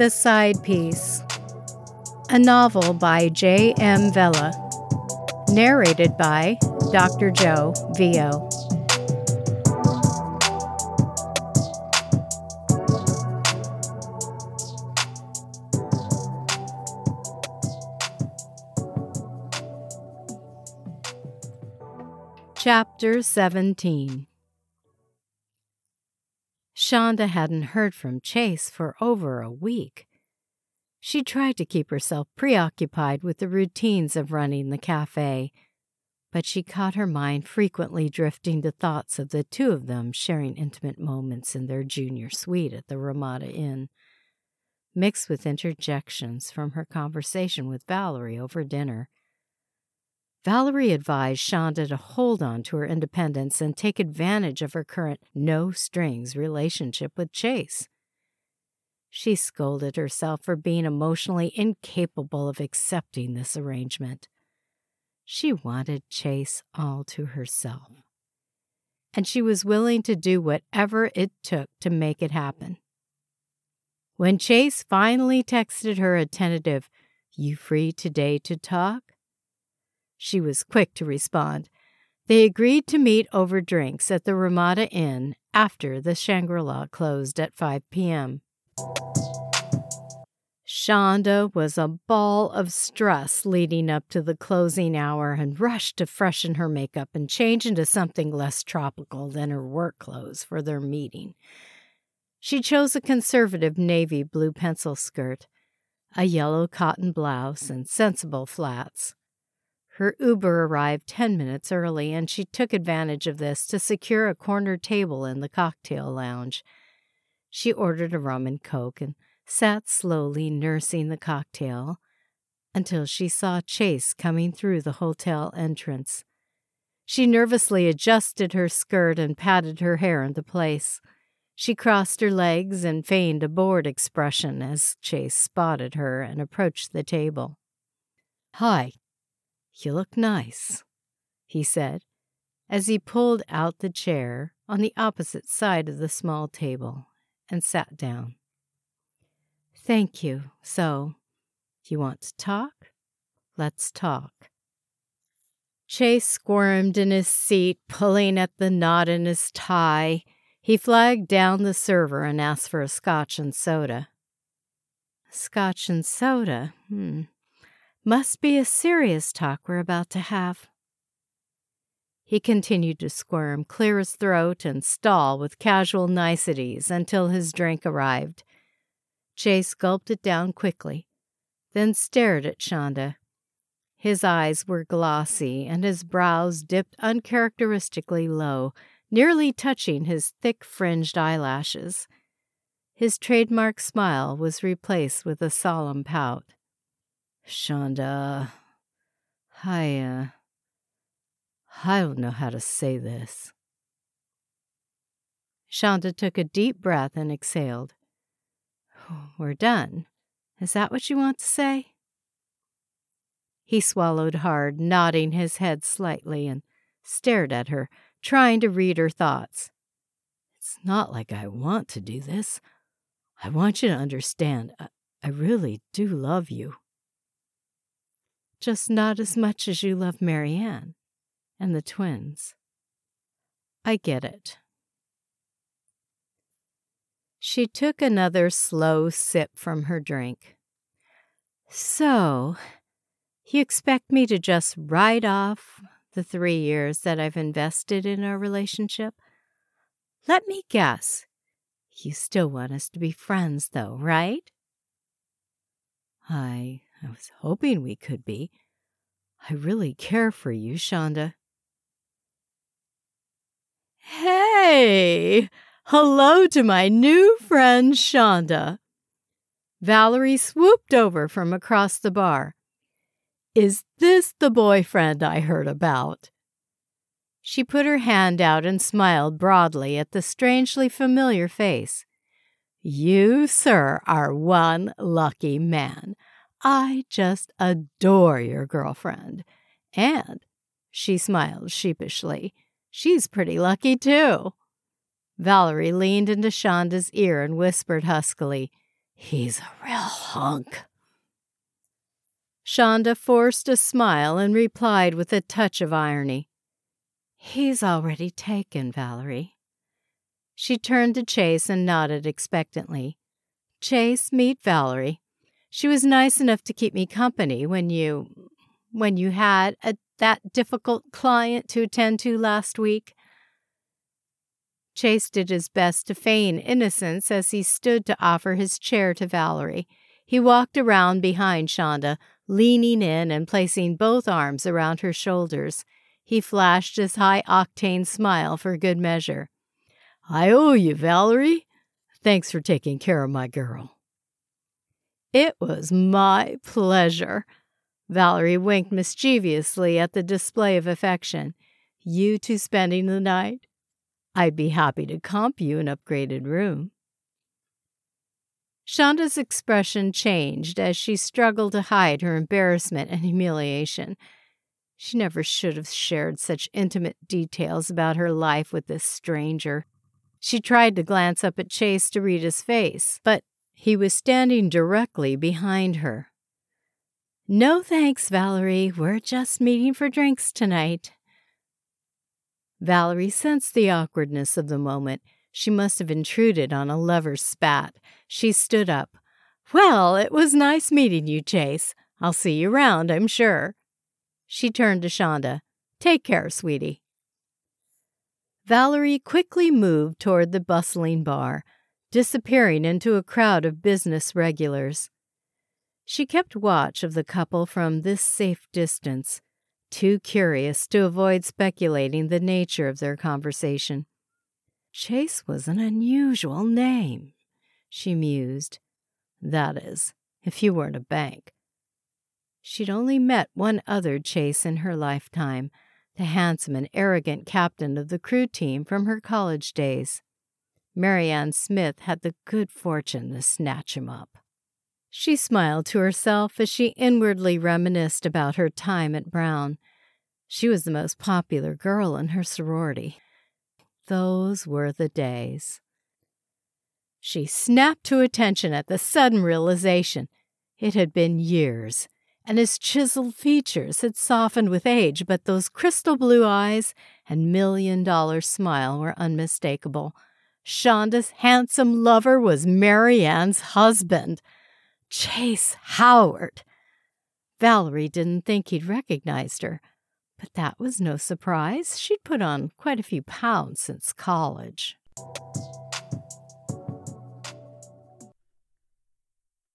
The Side Piece, a novel by J. M. Vela, narrated by Dr. Joe Vio. Chapter 17 Shanda hadn't heard from Chase for over a week. She tried to keep herself preoccupied with the routines of running the cafe, but she caught her mind frequently drifting to thoughts of the two of them sharing intimate moments in their junior suite at the Ramada Inn, mixed with interjections from her conversation with Valerie over dinner Valerie advised Shanda to hold on to her independence and take advantage of her current no strings relationship with Chase. She scolded herself for being emotionally incapable of accepting this arrangement. She wanted Chase all to herself. And she was willing to do whatever it took to make it happen. When Chase finally texted her a tentative, You free today to talk? She was quick to respond. They agreed to meet over drinks at the Ramada Inn after the Shangri La closed at 5 p.m. Shanda was a ball of stress leading up to the closing hour and rushed to freshen her makeup and change into something less tropical than her work clothes for their meeting. She chose a conservative navy blue pencil skirt, a yellow cotton blouse, and sensible flats. Her Uber arrived 10 minutes early, and she took advantage of this to secure a corner table in the cocktail lounge. She ordered a rum and coke and sat slowly nursing the cocktail until she saw Chase coming through the hotel entrance. She nervously adjusted her skirt and patted her hair into place. She crossed her legs and feigned a bored expression as Chase spotted her and approached the table. Hi, you look nice, he said, as he pulled out the chair on the opposite side of the small table and sat down. Thank you. So, you want to talk? Let's talk. Chase squirmed in his seat, pulling at the knot in his tie. He flagged down the server and asked for a scotch and soda. Scotch and soda? Hmm. Must be a serious talk we're about to have. He continued to squirm, clear his throat, and stall with casual niceties until his drink arrived. Chase gulped it down quickly, then stared at Shanda. His eyes were glossy, and his brows dipped uncharacteristically low, nearly touching his thick fringed eyelashes. His trademark smile was replaced with a solemn pout. Shanda, I, uh, I don't know how to say this. Shanda took a deep breath and exhaled. We're done. Is that what you want to say? He swallowed hard, nodding his head slightly, and stared at her, trying to read her thoughts. It's not like I want to do this. I want you to understand. I, I really do love you just not as much as you love Marianne and the twins. I get it. She took another slow sip from her drink. So, you expect me to just write off the three years that I've invested in our relationship? Let me guess. You still want us to be friends, though, right? I I was hoping we could be. I really care for you, Shanda. Hey! Hello to my new friend, Shanda. Valerie swooped over from across the bar. Is this the boyfriend I heard about? She put her hand out and smiled broadly at the strangely familiar face. You, sir, are one lucky man. I just adore your girlfriend. And, she smiled sheepishly, she's pretty lucky too. Valerie leaned into Shanda's ear and whispered huskily, He's a real hunk. Shanda forced a smile and replied with a touch of irony. He's already taken, Valerie. She turned to Chase and nodded expectantly. Chase, meet Valerie. She was nice enough to keep me company when you when you had a, that difficult client to attend to last week. Chase did his best to feign innocence as he stood to offer his chair to Valerie. He walked around behind Shanda, leaning in and placing both arms around her shoulders. He flashed his high octane smile for good measure. I owe you, Valerie. Thanks for taking care of my girl. It was my pleasure. Valerie winked mischievously at the display of affection. You two spending the night? I'd be happy to comp you an upgraded room. Shanda's expression changed as she struggled to hide her embarrassment and humiliation. She never should have shared such intimate details about her life with this stranger. She tried to glance up at Chase to read his face, but he was standing directly behind her. No thanks, Valerie. We're just meeting for drinks tonight. Valerie sensed the awkwardness of the moment. She must have intruded on a lover's spat. She stood up. Well, it was nice meeting you, Chase. I'll see you round, I'm sure. She turned to Shanda. Take care, sweetie. Valerie quickly moved toward the bustling bar, disappearing into a crowd of business regulars. She kept watch of the couple from this safe distance, too curious to avoid speculating the nature of their conversation. Chase was an unusual name, she mused. That is, if you weren't a bank. She'd only met one other Chase in her lifetime, the handsome and arrogant captain of the crew team from her college days. Marianne Smith had the good fortune to snatch him up. She smiled to herself as she inwardly reminisced about her time at Brown. She was the most popular girl in her sorority. Those were the days. She snapped to attention at the sudden realization. It had been years, and his chiseled features had softened with age, but those crystal blue eyes and million dollar smile were unmistakable. Shanda's handsome lover was Marianne's husband. Chase Howard. Valerie didn't think he'd recognized her, but that was no surprise. She'd put on quite a few pounds since college.